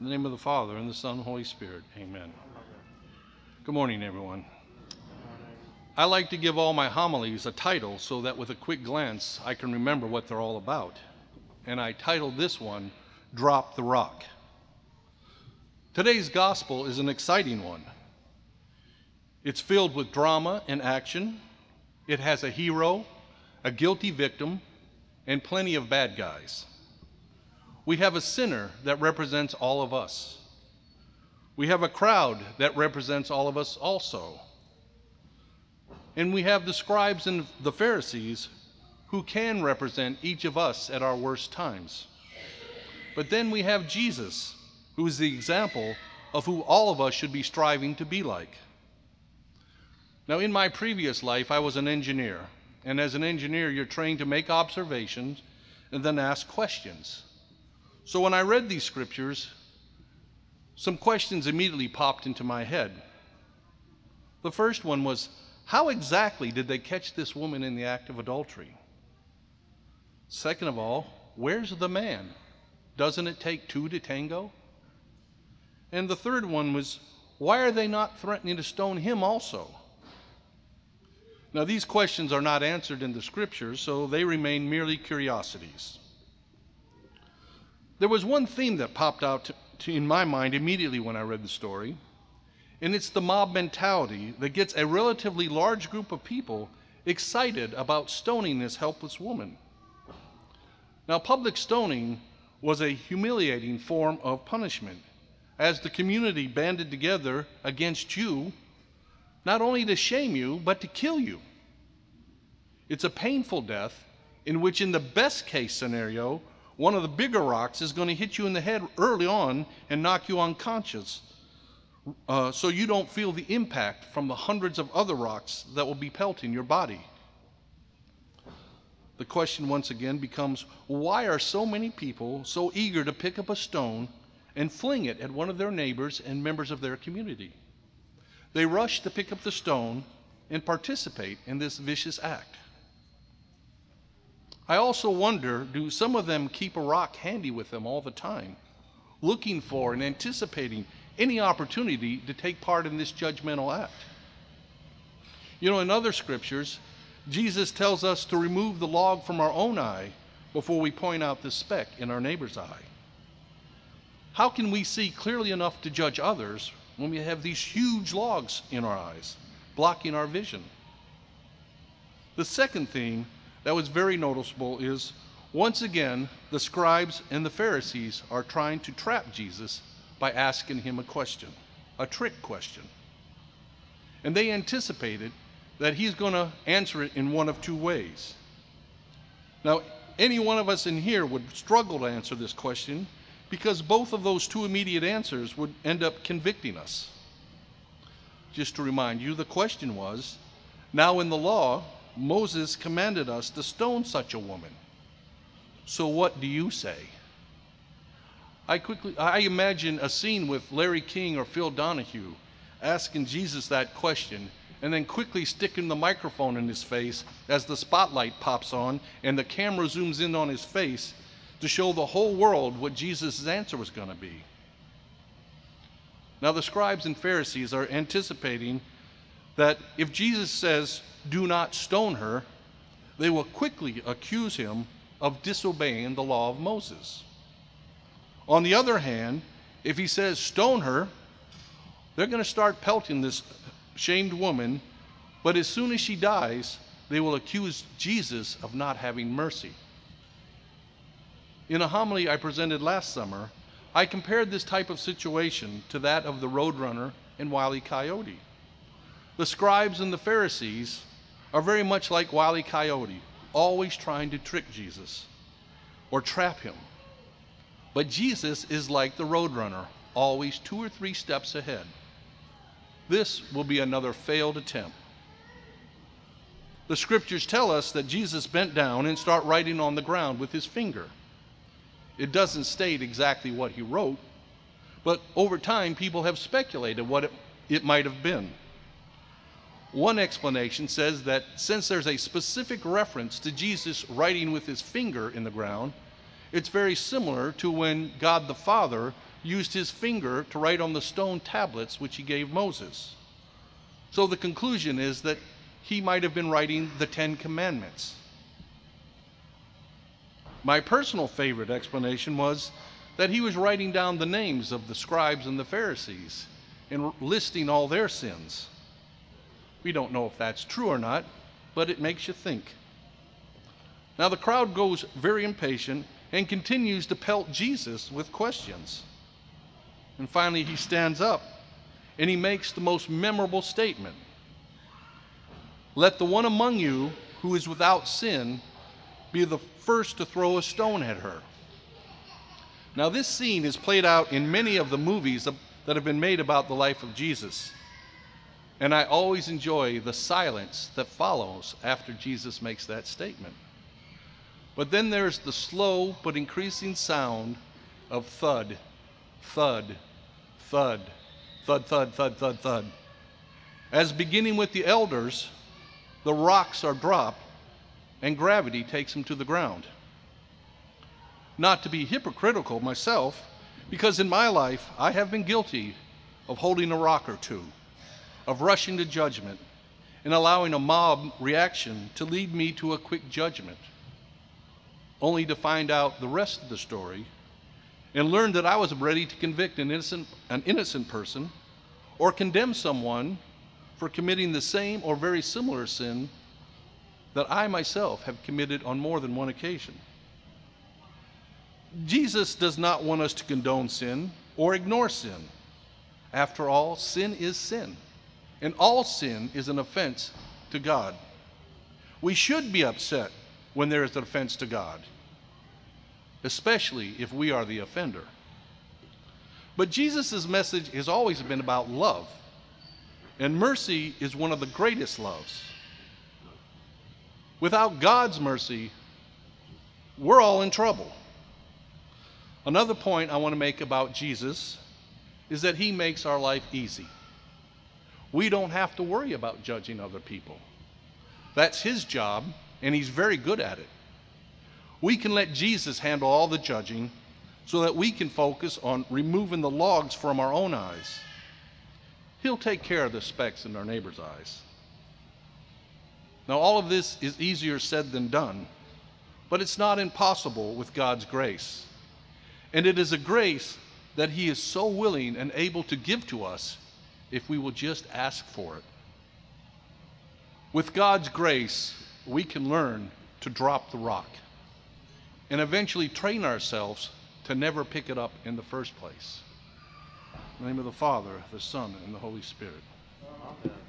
In the name of the Father, and the Son, and the Holy Spirit. Amen. Good morning, everyone. I like to give all my homilies a title so that with a quick glance I can remember what they're all about. And I titled this one, Drop the Rock. Today's gospel is an exciting one. It's filled with drama and action. It has a hero, a guilty victim, and plenty of bad guys. We have a sinner that represents all of us. We have a crowd that represents all of us also. And we have the scribes and the Pharisees who can represent each of us at our worst times. But then we have Jesus, who is the example of who all of us should be striving to be like. Now, in my previous life, I was an engineer. And as an engineer, you're trained to make observations and then ask questions. So when I read these scriptures, some questions immediately popped into my head. The first one was How exactly did they catch this woman in the act of adultery? Second of all, where's the man? Doesn't it take two to tango? And the third one was Why are they not threatening to stone him also? Now, these questions are not answered in the scriptures, so they remain merely curiosities. There was one theme that popped out to, to, in my mind immediately when I read the story, and it's the mob mentality that gets a relatively large group of people excited about stoning this helpless woman. Now, public stoning was a humiliating form of punishment as the community banded together against you not only to shame you, but to kill you. It's a painful death in which, in the best case scenario, one of the bigger rocks is going to hit you in the head early on and knock you unconscious uh, so you don't feel the impact from the hundreds of other rocks that will be pelting your body. The question once again becomes why are so many people so eager to pick up a stone and fling it at one of their neighbors and members of their community? They rush to pick up the stone and participate in this vicious act. I also wonder do some of them keep a rock handy with them all the time, looking for and anticipating any opportunity to take part in this judgmental act? You know, in other scriptures, Jesus tells us to remove the log from our own eye before we point out the speck in our neighbor's eye. How can we see clearly enough to judge others when we have these huge logs in our eyes, blocking our vision. The second theme that was very noticeable is once again, the scribes and the Pharisees are trying to trap Jesus by asking him a question, a trick question. And they anticipated that he's going to answer it in one of two ways. Now, any one of us in here would struggle to answer this question because both of those two immediate answers would end up convicting us. Just to remind you, the question was now in the law, Moses commanded us to stone such a woman. So what do you say? I quickly I imagine a scene with Larry King or Phil Donahue asking Jesus that question and then quickly sticking the microphone in his face as the spotlight pops on and the camera zooms in on his face to show the whole world what Jesus' answer was going to be. Now, the scribes and Pharisees are anticipating that if Jesus says, Do not stone her, they will quickly accuse him of disobeying the law of Moses. On the other hand, if he says, Stone her, they're going to start pelting this shamed woman, but as soon as she dies, they will accuse Jesus of not having mercy. In a homily I presented last summer, I compared this type of situation to that of the roadrunner and Wile E. Coyote. The scribes and the Pharisees are very much like Wile E. Coyote, always trying to trick Jesus or trap him. But Jesus is like the roadrunner, always two or three steps ahead. This will be another failed attempt. The scriptures tell us that Jesus bent down and started writing on the ground with his finger. It doesn't state exactly what he wrote, but over time, people have speculated what it, it might have been. One explanation says that since there's a specific reference to Jesus writing with his finger in the ground, it's very similar to when God the Father used his finger to write on the stone tablets which he gave Moses. So the conclusion is that he might have been writing the Ten Commandments. My personal favorite explanation was that he was writing down the names of the scribes and the Pharisees and listing all their sins. We don't know if that's true or not, but it makes you think. Now the crowd goes very impatient and continues to pelt Jesus with questions. And finally, he stands up and he makes the most memorable statement Let the one among you who is without sin be the first to throw a stone at her. Now, this scene is played out in many of the movies that have been made about the life of Jesus. And I always enjoy the silence that follows after Jesus makes that statement. But then there's the slow but increasing sound of thud, thud, thud, thud, thud, thud, thud, thud. As beginning with the elders, the rocks are dropped and gravity takes them to the ground. Not to be hypocritical myself, because in my life I have been guilty of holding a rock or two, of rushing to judgment, and allowing a mob reaction to lead me to a quick judgment only to find out the rest of the story and learn that I was ready to convict an innocent, an innocent person or condemn someone for committing the same or very similar sin that I myself have committed on more than one occasion. Jesus does not want us to condone sin or ignore sin. After all, sin is sin, and all sin is an offense to God. We should be upset when there is an offense to God especially if we are the offender. But Jesus' message has always been about love, and mercy is one of the greatest loves. Without God's mercy, we're all in trouble. Another point I want to make about Jesus is that he makes our life easy. We don't have to worry about judging other people. That's his job, and he's very good at it we can let Jesus handle all the judging so that we can focus on removing the logs from our own eyes. He'll take care of the specks in our neighbor's eyes. Now, all of this is easier said than done, but it's not impossible with God's grace. And it is a grace that He is so willing and able to give to us if we will just ask for it. With God's grace, we can learn to drop the rock and eventually train ourselves to never pick it up in the first place. In the name of the Father, the Son, and the Holy Spirit. Amen.